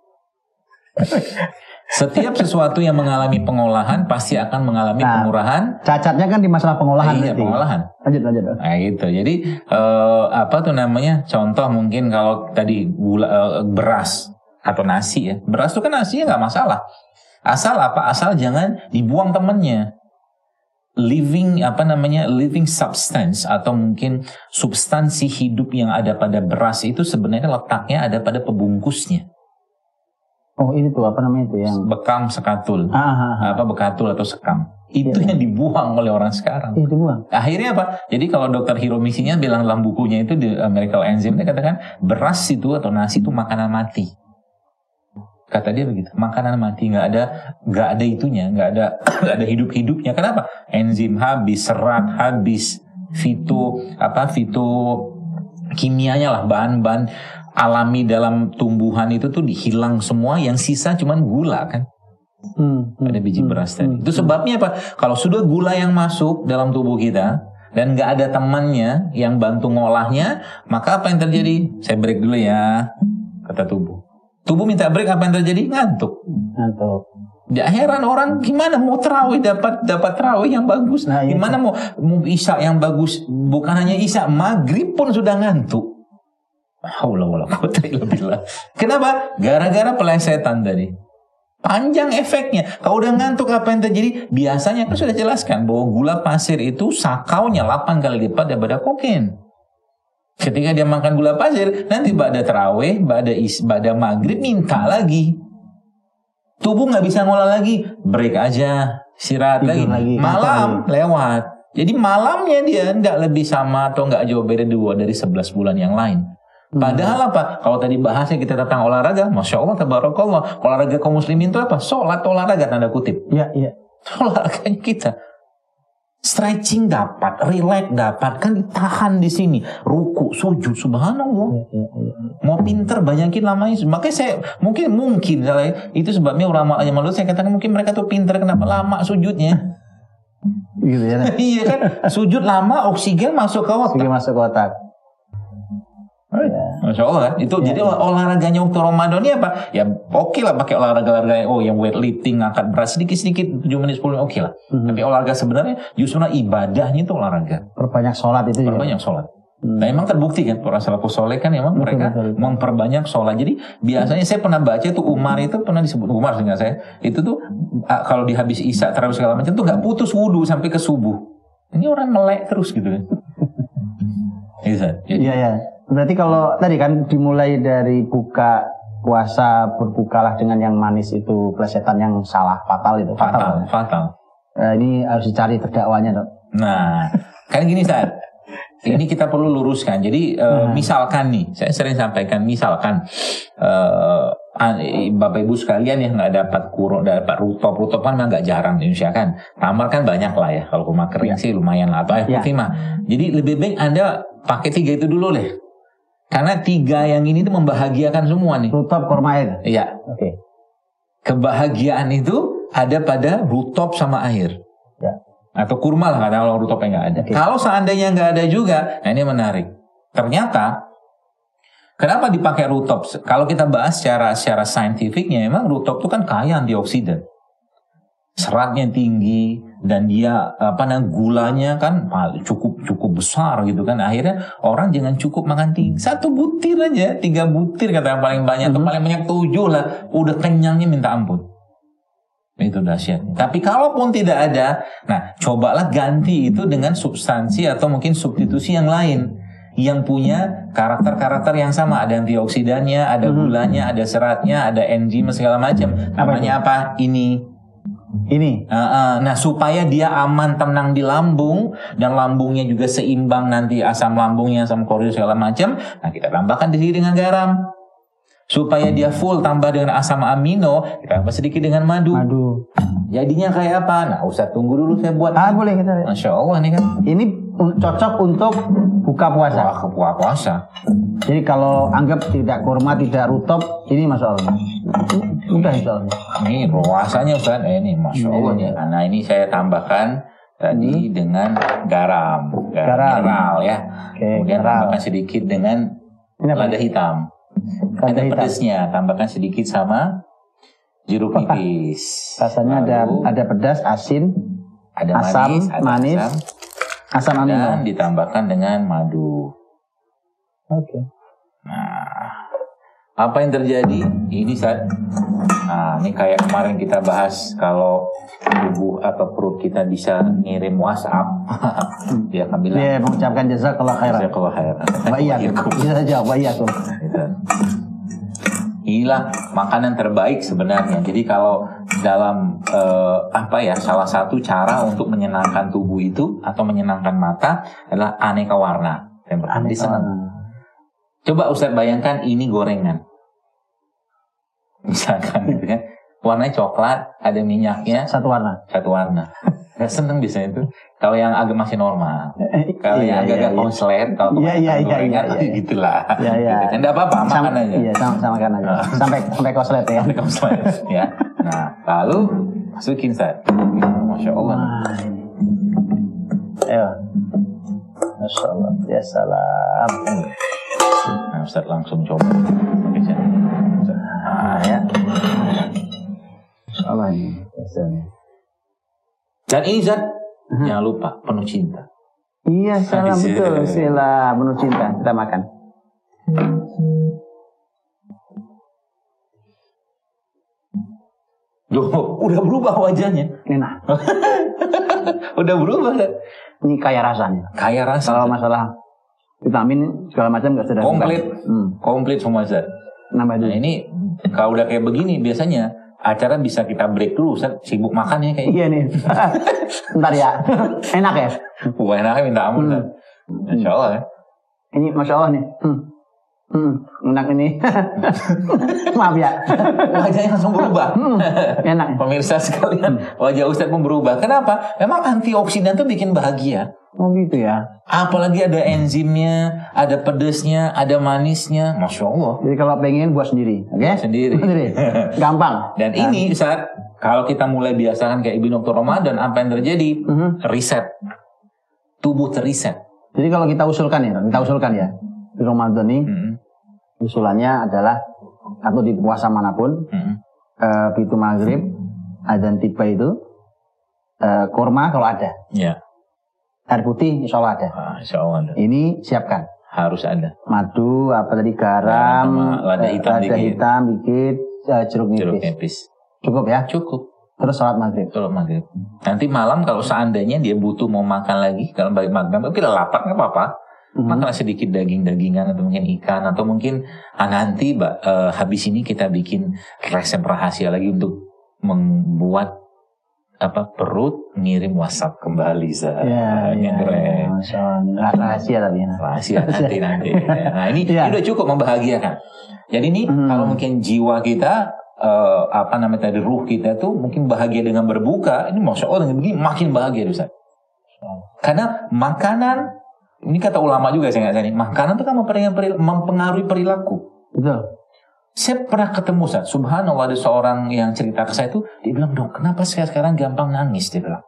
Setiap sesuatu yang mengalami pengolahan pasti akan mengalami Nah, pengurahan. Cacatnya kan di masalah pengolahan iya, pengolahan. Lanjut lanjut. Nah gitu. Jadi eh, apa tuh namanya? Contoh mungkin kalau tadi gula eh, beras atau nasi ya. Beras tuh kan nasinya nggak masalah. Asal apa? Asal jangan dibuang temennya. Living apa namanya? Living substance atau mungkin substansi hidup yang ada pada beras itu sebenarnya letaknya ada pada pebungkusnya. Oh ini tuh apa namanya itu yang Bekam sekatul. ah, ah, ah. Apa bekatul atau sekam. Itu Iya. yang dibuang oleh orang sekarang. itu buang. Akhirnya apa? Jadi kalau dokter Hiromisinya bilang dalam bukunya itu di Medical Enzyme dia katakan beras itu atau nasi itu makanan mati. Kata dia begitu, makanan mati nggak ada nggak ada itunya, nggak ada nggak ada hidup hidupnya. Kenapa? Enzim habis, serat habis, fito apa fito kimianya lah bahan-bahan alami dalam tumbuhan itu tuh dihilang semua, yang sisa cuman gula kan Hmm, hmm, ada biji hmm, beras hmm, tadi. Itu sebabnya apa? Kalau sudah gula yang masuk dalam tubuh kita dan nggak ada temannya yang bantu ngolahnya, maka apa yang terjadi? Saya break dulu ya, kata tubuh. Tubuh minta break, apa yang terjadi? Ngantuk. Ngantuk. Ya heran orang gimana mau terawih dapat dapat terawih yang bagus, Nah, iya. gimana mau mau isya yang bagus, bukan hanya isya, maghrib pun sudah ngantuk. Haula wala quwata illa billah. Kenapa? Gara-gara pelesetan tadi. Panjang efeknya. Kalau udah ngantuk apa yang terjadi? Biasanya kan sudah jelaskan bahwa gula pasir itu sakaunya 8 kali lipat daripada kokain. Ketika dia makan gula pasir, nanti pada terawih, pada is, pada maghrib minta lagi. Tubuh nggak bisa ngolah lagi, break aja, istirahat lagi. lagi, Malam lewat. Jadi malamnya dia nggak lebih sama atau nggak jauh beda dua dari 11 bulan yang lain. Hmm. Padahal apa? Kalau tadi bahasnya kita tentang olahraga, masya Allah, tabarakallah. Olahraga kaum muslimin itu apa? Sholat olahraga tanda kutip. Iya iya. Olahraganya kita. Stretching dapat, relax dapat, kan ditahan di sini. Ruku, sujud, subhanallah. Iya iya. iya. Mau pinter banyakin lamanya. Makanya saya mungkin mungkin salah itu sebabnya ulama yang malu saya katakan mungkin mereka tuh pinter kenapa lama sujudnya. Gitu ya. iya kan sujud lama oksigen masuk ke otak. masuk ke otak. Ya. Masya Allah kan itu Iya, jadi iya. olah- olahraganya waktu Ramadan ini apa ya oke lah pakai olahraga olahraga oh yang weightlifting angkat berat sedikit sedikit 7 menit 10 menit oke lah Mhm. tapi olahraga sebenarnya justru ibadahnya itu olahraga Perbanyak sholat itu ya. perbanyak sholat Hmm. Nah emang terbukti kan para salafus soleh kan emang Betul, mereka betul, betul. memperbanyak sholat. Jadi biasanya saya pernah baca tuh Umar itu pernah disebut Umar sehingga saya itu tuh kalau dihabis isya terawih segala macam tuh nggak putus wudhu sampai ke subuh. Ini orang melek terus gitu kan. Iya, Iya ya. Berarti kalau tadi kan dimulai dari buka puasa berbukalah dengan yang manis itu plesetan yang salah fatal itu fatal. fatal, ya? fatal. Eh, ini harus dicari terdakwanya dok. Nah, kan gini saat ini kita perlu luruskan. Jadi eh, Hmm. misalkan nih, saya sering sampaikan, misalkan an- bapak ibu sekalian yang nggak dapat kurung, dapat rutop, rutop kan memang nggak jarang di Indonesia kan. Tamar kan banyak lah ya. Kalau rumah kering sih lumayan lah. Atau air Ya. putih mah. Jadi lebih baik anda pakai tiga itu dulu deh. Karena tiga yang ini tuh membahagiakan semua nih. Rutop korma air. Iya, Oke. kebahagiaan itu ada pada rutop sama air. Ya. Atau kurma lah karena kalau rutopnya nggak ada. Oke. Kalau seandainya nggak ada juga, nah ini menarik. Ternyata kenapa dipakai rutop? Kalau kita bahas secara secara saintifiknya, emang rutop itu kan kaya antioksidan. Seratnya tinggi, dan dia apa namanya gulanya kan cukup cukup besar gitu kan. Akhirnya orang jangan cukup makan tiga satu butir aja tiga butir kata yang paling banyak atau Mhm. paling banyak tujuh lah. Udah kenyangnya minta ampun. Itu dahsyat tapi kalaupun tidak ada nah cobalah ganti itu dengan substansi atau mungkin substitusi yang lain. Yang punya karakter-karakter yang sama. Ada antioksidannya ada Mhm. gulanya ada seratnya ada enzim segala macam. Namanya apa? Ini Ini. Uh, uh, nah supaya dia aman tenang di lambung dan lambungnya juga seimbang nanti asam lambungnya asam korir segala macam nah kita tambahkan di sini dengan garam supaya dia full tambah dengan asam amino kita tambah sedikit dengan madu Madu. jadinya kayak apa nah usah tunggu dulu saya buat Ah boleh kita lihat. masya allah nih kan Ini cocok untuk buka puasa. wah kepuah puasa Jadi kalau anggap tidak kurma, tidak rutop, ini masya Allah. Udah Allah. ini rasanya Ustaz. Eh, ini masya allah Iya, nih nah ini saya tambahkan tadi dengan garam. Garam, Garam. mineral ya. Oke, kemudian garam. tambahkan sedikit dengan Ini apa? lada hitam. Lada ada hitam. pedesnya. Tambahkan sedikit sama jeruk nipis. Rasanya ada Lalu ada pedas, asin, ada asam, manis, ada manis, asam, asam dan ditambahkan dengan madu. Oke. nah apa yang terjadi ini saat nah ini kayak kemarin kita bahas kalau tubuh atau perut kita bisa ngirim WhatsApp dia akan bilang Dia mengucapkan jazakallah khairan. Jazakallah khairan. Wa iyyakum. Bisa saja wa iyyakum. Gitu. Inilah makanan terbaik sebenarnya. Jadi kalau dalam eh, apa ya salah satu cara untuk menyenangkan tubuh itu atau menyenangkan mata adalah aneka warna. Yang disenang. banget. Coba Ustaz bayangkan ini gorengan. Misalkan gitu kan. Warnanya coklat, ada minyaknya, Satu warna. satu warna. Gak seneng biasanya itu. Kalau yang agak masih normal. Eh, Kalau iya, yang agak-agak iya, iya. konslet, kalau Iya, iya, iya, iya, iya. gitulah. Iya, iya. Gitu kan. Nggak apa-apa, makan Sama- aja. Iya, sama sama kan aja. Sampai sampai koslet ya. Ada konslet, ya. Nah, lalu masukin Ustaz. Masya Allah. Wah. Ayo. Masya Allah. Ya salam. Nah, Ustaz langsung coba. Oke, Ustaz. Ustaz. Ah, ya. Masya Allah ini. Biasanya. Dan ini Ustaz, jangan lupa penuh cinta. Iya, salam betul. Sila penuh cinta. Kita makan. Duh, udah berubah wajahnya. Enak. Udah berubah. Ini kaya rasanya. Kaya rasa. Kalau masalah vitamin segala macam nggak sudah Komplit. Hmm, Komplit semua Ustaz. nambah Nah ini kalau udah kayak begini biasanya acara bisa kita break dulu Ustaz. Sibuk makan ya kayak Iya nih. Ntar ya. Enak ya. Wah enaknya minta ampun Ustaz. Insya Allah ya. Ini masya Allah nih. Hmm. Hmm. Enak ini. Maaf ya. Wajahnya langsung berubah. Hmm. Enak. Pemirsa sekalian, wajah Ustadz pun berubah. Kenapa? Memang antioksidan tuh bikin bahagia. Oh gitu ya. Apalagi ada enzimnya, ada pedesnya, ada manisnya. Masya Allah. Jadi kalau pengen buat sendiri, oke? Sendiri. Sendiri. Gampang. Dan ini saat kalau kita mulai biasakan kayak Ibnu Dr. Ramadan, apa yang terjadi? Mhm. Riset. Tubuh teriset. Jadi kalau kita usulkan ya, kita usulkan ya. Di Ramadan ini Mhm. Usulannya adalah atau di puasa mana pun, Mhm. eh, pintu maghrib, adzan tiba itu, eh, kurma kalau ada, Ya, air putih insya Allah ada. Ah, Insya Allah ada. Ini siapkan. harus ada. Madu, apa tadi Garam lada eh, hitam lada dikit. hitam dikit, eh, jeruk nipis. Jeruk nipis. Cukup ya. Cukup. Terus sholat maghrib. Kalau maghrib. Nanti malam kalau seandainya dia butuh mau makan lagi, kalau balik maghrib, lah lapar nggak apa-apa. Mhm. Makanlah sedikit daging-dagingan atau mungkin ikan atau mungkin ah, nanti Mbak, eh, habis ini kita bikin resep rahasia lagi untuk membuat apa perut ngirim WhatsApp kembali Zah. Ya, ya, keren. ya, Rahasia tapi ya. Rahasia nanti nanti. Nah ini, ini udah cukup membahagiakan. Jadi ini Hmm. kalau mungkin jiwa kita eh, apa namanya tadi ruh kita tuh mungkin bahagia dengan berbuka. Ini masya Allah dengan begini makin bahagia Ustaz. Karena makanan ini kata ulama juga saya nggak nih, makanan tuh kan mempengaruhi peril- mempengaruhi perilaku. Betul. Saya pernah ketemu Ustaz, subhanallah ada seorang yang cerita ke saya tuh, dia bilang dong kenapa saya sekarang gampang nangis dia bilang.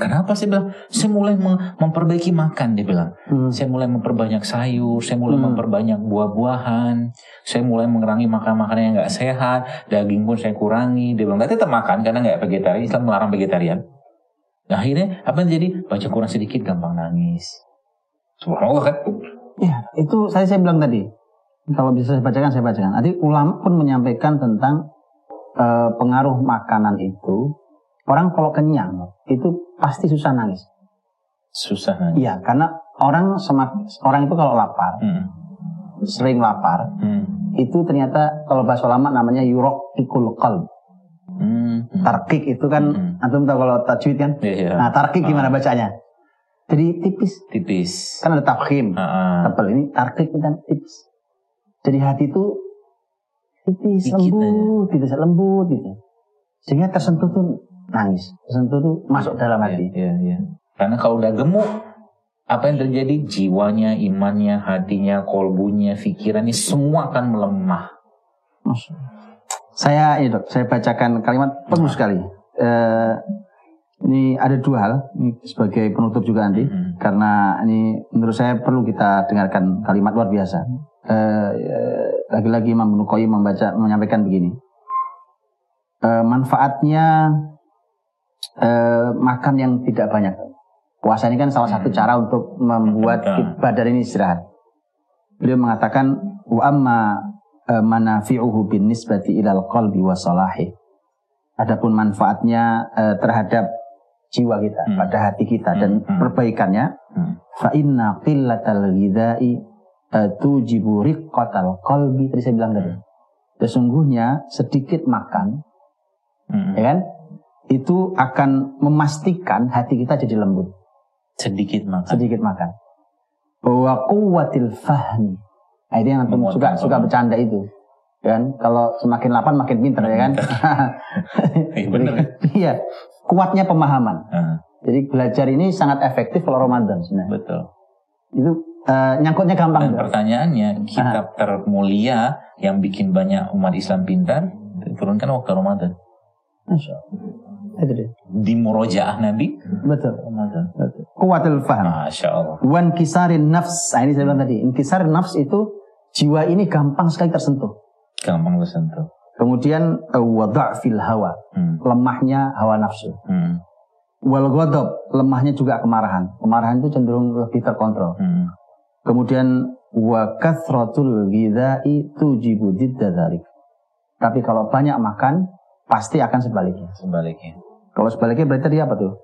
Kenapa saya bilang? Saya mulai mem- memperbaiki makan, dia bilang. Hmm. Saya mulai memperbanyak sayur, saya mulai Hmm. memperbanyak buah-buahan, saya mulai mengurangi makan-makanan yang nggak sehat, daging pun saya kurangi. Dia bilang, tapi tetap makan karena nggak vegetarian, Islam melarang vegetarian. Nah, akhirnya apa yang jadi? Baca Quran sedikit gampang nangis. Subhanallah kan? Ya, itu saya saya bilang tadi. Kalau bisa saya bacakan, saya bacakan. Nanti ulama pun menyampaikan tentang eh, pengaruh makanan itu. Orang kalau kenyang, itu pasti susah nangis. Susah nangis. Iya, karena orang semak, orang itu kalau lapar, Hmm. sering lapar, Hmm. itu ternyata kalau bahasa ulama namanya yurok ikul qalb. Hmm. Tarkik itu kan, Hmm. antum tahu kalau tajwid kan? Iya, iya. Nah, tarkik gimana bacanya? Jadi tipis, Tipis. kan ada tafkhim. Ah, ah. tebal ini tarkik kan tipis. Jadi hati itu tipis, Dikit lembut, gitu, lembut gitu. Sehingga tersentuh tuh nangis, tersentuh tuh masuk dalam hati. Iya, iya. Karena kalau udah gemuk, apa yang terjadi? Jiwanya, imannya, hatinya, kolbunya, pikirannya semua akan melemah. Allah. Saya ini dok, saya bacakan kalimat bagus sekali. Eh, ini ada dua hal, ini sebagai penutup juga nanti, Hmm. karena ini menurut saya perlu kita dengarkan kalimat luar biasa. Eh, eh, lagi-lagi Imam Qayyim membaca menyampaikan begini. Eh, manfaatnya eh, makan yang tidak banyak. Puasa ini kan salah satu Hmm. cara untuk membuat Betul. badan ini istirahat. Beliau mengatakan wa amma manafi'uhu bin nisbati ilal qalbi wa salahi. Adapun manfaatnya eh, terhadap jiwa kita, Hmm. pada hati kita dan Hmm, hmm. perbaikannya Hmm. fa inna qillatal ghidai eh, tujibu riqqatal qalbi tadi saya bilang tadi. Sesungguhnya sedikit makan, Hmm. ya kan? Itu akan memastikan hati kita jadi lembut. Sedikit makan. Sedikit makan. Wa quwwatil fahmi. Nah, itu yang antum suka suka bercanda itu. Ya kan? Kalau semakin lapar makin pinter ya kan? Iya, bener. Iya. Kuatnya pemahaman. Ah, Jadi belajar ini sangat efektif kalau Ramadan sebenarnya. betul. Itu eh, nyangkutnya gampang. Dan pertanyaannya, kitab termulia yang bikin banyak umat Islam pintar, diturunkan waktu Ramadan. Masya Allah. Itu dia. Di murojaah Nabi, Betul. Ramadan. Kuatul faham. Masya Allah. Wan kisarin nafs. Nah, ini saya bilang tadi. Inkisarin nafs itu jiwa ini gampang sekali tersentuh. Gampang tersentuh. Kemudian eh, wada'fil hawa. Hmm. Lemahnya hawa nafsu. Hmm. Wal ghadab, lemahnya juga kemarahan. Kemarahan itu cenderung lebih terkontrol. Hmm. Kemudian wa kathratul ghidai tujibu dzalik. Tapi kalau banyak makan pasti akan sebaliknya. Sebaliknya. Kalau sebaliknya berarti dia apa tuh?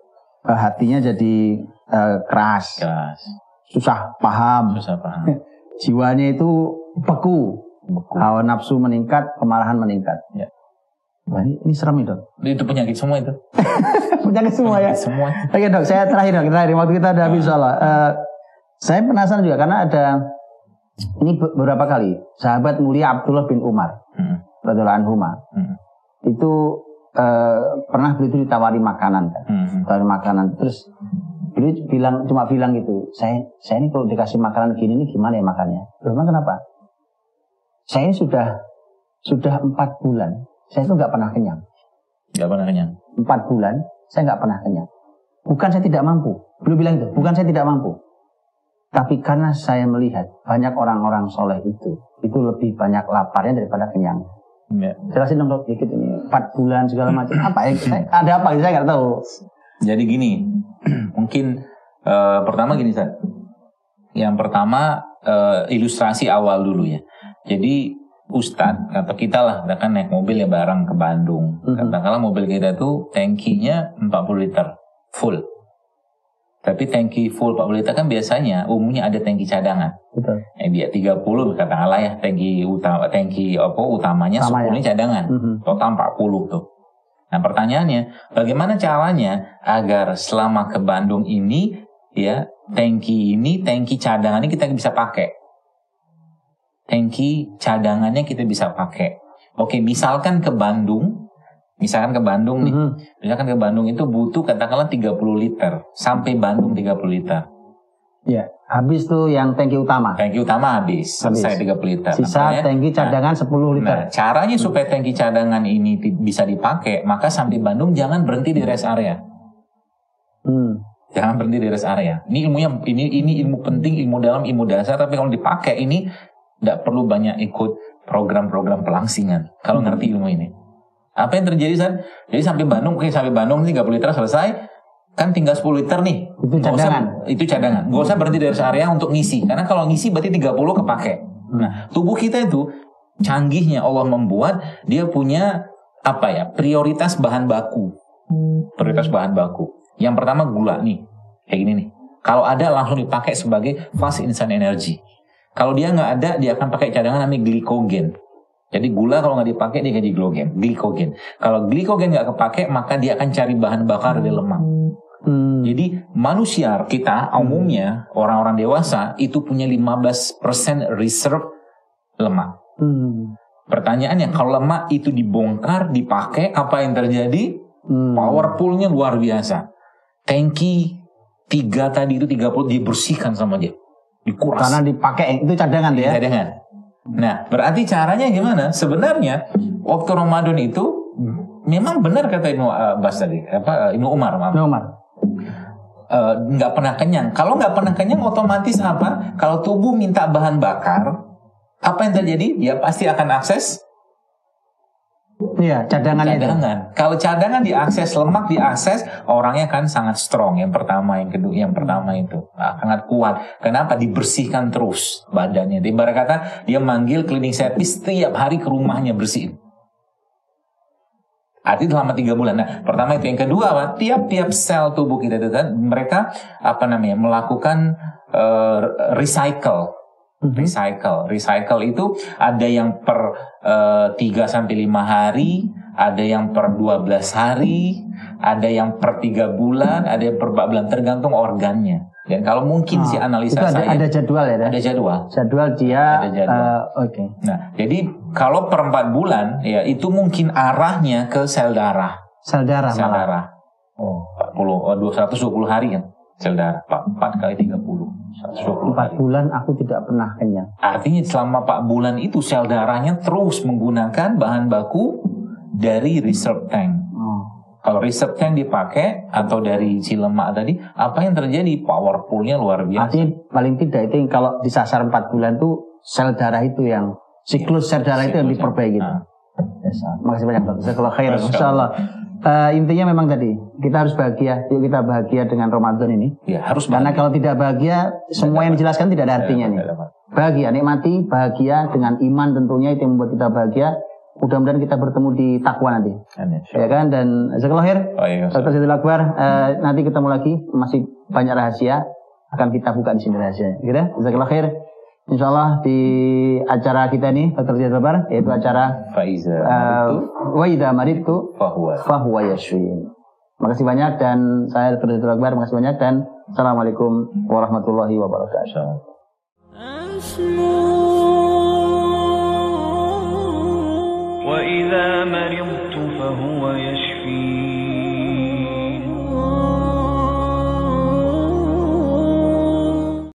Eh, hatinya jadi eh, keras, Keras. susah paham. Susah paham. Jiwanya itu beku, Beku. hawa nafsu meningkat, kemarahan meningkat. Ya. Wah, ini, ini serem dok. Itu penyakit semua itu. Penyakit semua ya. Semua. Oke dok, saya terakhir dok, terakhir waktu kita udah habis soalnya. Eh, saya penasaran juga karena ada ini be- beberapa kali sahabat mulia Abdullah bin Umar Hmm. radhiyallahu anhu Hmm. itu eh, pernah beliau itu ditawari makanan kan, Hmm. ditawari makanan terus beliau bilang cuma bilang gitu, saya saya ini kalau dikasih makanan gini ini gimana ya makannya? Loh, emang kenapa? Saya sudah sudah empat bulan, saya itu nggak pernah kenyang. Gak pernah kenyang. empat bulan saya nggak pernah kenyang. Bukan saya tidak mampu, beliau bilang itu. Bukan saya tidak mampu, tapi karena saya melihat banyak orang-orang soleh itu itu lebih banyak laparnya daripada kenyang. Ya. Jelasin dong dok dikit ini empat bulan segala macam apa ya? Saya, ada apa? Saya nggak tahu. Jadi gini, mungkin eh, pertama gini San. Yang pertama eh, ilustrasi awal dulu ya. Jadi Ustadz atau kita lah, kita kan naik mobil ya bareng ke Bandung. Mhm. Katakanlah mobil kita tuh tangkinya 40 liter full. Tapi tangki full 40 liter kan biasanya umumnya ada tangki cadangan. Betul. Eh dia 30 katakanlah ya tangki utama tangki apa utamanya Utama 10 ya. cadangan. Mhm. Total 40 tuh. Nah pertanyaannya, bagaimana caranya agar selama ke Bandung ini, ya, tangki ini, tangki cadangan ini kita bisa pakai. Tangki cadangannya kita bisa pakai. Oke, misalkan ke Bandung, misalkan ke Bandung nih, Mhm. misalkan ke Bandung itu butuh katakanlah 30 liter, sampai Bandung 30 liter. Ya, habis tuh yang tangki utama. Tangki utama habis, selesai 30 liter. Sisa Makanya- tangki cadangan 10 liter. Nah, caranya supaya tangki cadangan ini bisa dipakai, maka sampai Bandung jangan berhenti di rest area. Hmm. Jangan berhenti di rest area. Ini ilmunya ini ini ilmu penting, ilmu dalam, ilmu dasar. Tapi kalau dipakai ini tidak perlu banyak ikut program-program pelangsingan. Kalau Hmm. ngerti ilmu ini. Apa yang terjadi San? Jadi sampai Bandung, oke sampai Bandung 30 liter selesai, kan tinggal 10 liter nih. Itu Nggak usah- cadangan. itu cadangan. Gak usah berhenti dari area untuk ngisi. Karena kalau ngisi berarti 30 kepake. Nah, tubuh kita itu canggihnya Allah membuat dia punya apa ya prioritas bahan baku. Prioritas bahan baku. Yang pertama gula nih, kayak gini nih. Kalau ada langsung dipakai sebagai fast instant energy. Kalau dia nggak ada, dia akan pakai cadangan namanya glikogen. Jadi gula kalau nggak dipakai dia jadi glikogen. Glikogen. Kalau glikogen nggak kepake, maka dia akan cari bahan bakar dari lemak. Hmm. Jadi manusia kita umumnya orang-orang dewasa itu punya 15% reserve lemak. Hmm. Pertanyaannya kalau lemak itu dibongkar, dipakai, apa yang terjadi? Hmm. Powerfulnya luar biasa. Tangki tiga tadi itu 30 dibersihkan sama dia. Dikuras. Karena dipakai itu cadangan tuh ya. cadangan. Nah, berarti caranya gimana? Sebenarnya waktu Ramadan itu memang benar kata Ibnu Abbas tadi, apa Ibnu Umar, maaf. Nah, Umar. Eh, nggak pernah kenyang. Kalau nggak pernah kenyang, otomatis apa? Kalau tubuh minta bahan bakar, apa yang terjadi? Dia pasti akan akses Iya, cadangannya itu. cadangan. Kalau cadangan diakses, lemak diakses, orangnya kan sangat strong. Yang pertama, yang kedua, yang pertama itu Nah, sangat kuat. Kenapa? Dibersihkan terus badannya. Ibarat kata dia manggil cleaning service setiap hari ke rumahnya bersihin. Artinya selama tiga bulan. Nah, pertama itu yang kedua? Tiap-tiap sel tubuh kita itu kan mereka apa namanya melakukan eh, recycle Mhm. recycle. Recycle itu ada yang per eh, 3 sampai 5 hari, ada yang per 12 hari, ada yang per 3 bulan, ada yang per 4 bulan tergantung organnya. Dan kalau mungkin Ah, si analisa itu ada, saya ada jadwal ya, Dah? ada jadwal. Jadwal dia. Ada jadwal. eh, Oke. Nah, jadi kalau per 4 bulan ya itu mungkin arahnya ke sel darah. Sel darah Sel malah. darah. Oh, 40 oh, 220 hari kan sel darah. 4, kali 30. 120 Empat hari. bulan aku tidak pernah kenyang. Artinya selama 4 bulan itu sel darahnya terus menggunakan bahan baku dari reserve tank. Kalau reserve tank dipakai atau dari si lemak tadi, apa yang terjadi? Powerfulnya luar biasa. Artinya paling tidak itu yang kalau disasar 4 bulan tuh sel darah itu yang siklus sel darah itu yang diperbaiki. Nah, Terima Makasih banyak Dok. Jazakallah khair. Masya Masya Allah. Eh, intinya memang tadi kita harus bahagia. Yuk kita bahagia dengan Ramadan ini. ya harus Karena bahagia. kalau tidak bahagia, semua yang dijelaskan tidak ada artinya nih. Dapat. Bahagia, nikmati, bahagia dengan iman tentunya itu yang membuat kita bahagia. Mudah-mudahan kita bertemu di takwa nanti. Amin. Ya kan? Dan jazakallah khair. Oh, iya, Dr. Zaidul Akbar, eh, nanti ketemu lagi. Masih banyak rahasia. Akan kita buka di sini rahasia. Gitu? Jazakallah khair. Insya Allah di acara kita nih, Dr. Zaidul Akbar, yaitu acara Faiza uh, itu Wa idha maridtu fahuwa. fahuwa yashfin. Makasih banyak dan saya Dr. Zaidul Akbar, makasih banyak dan Assalamualaikum warahmatullahi wabarakatuh. مرضت فهو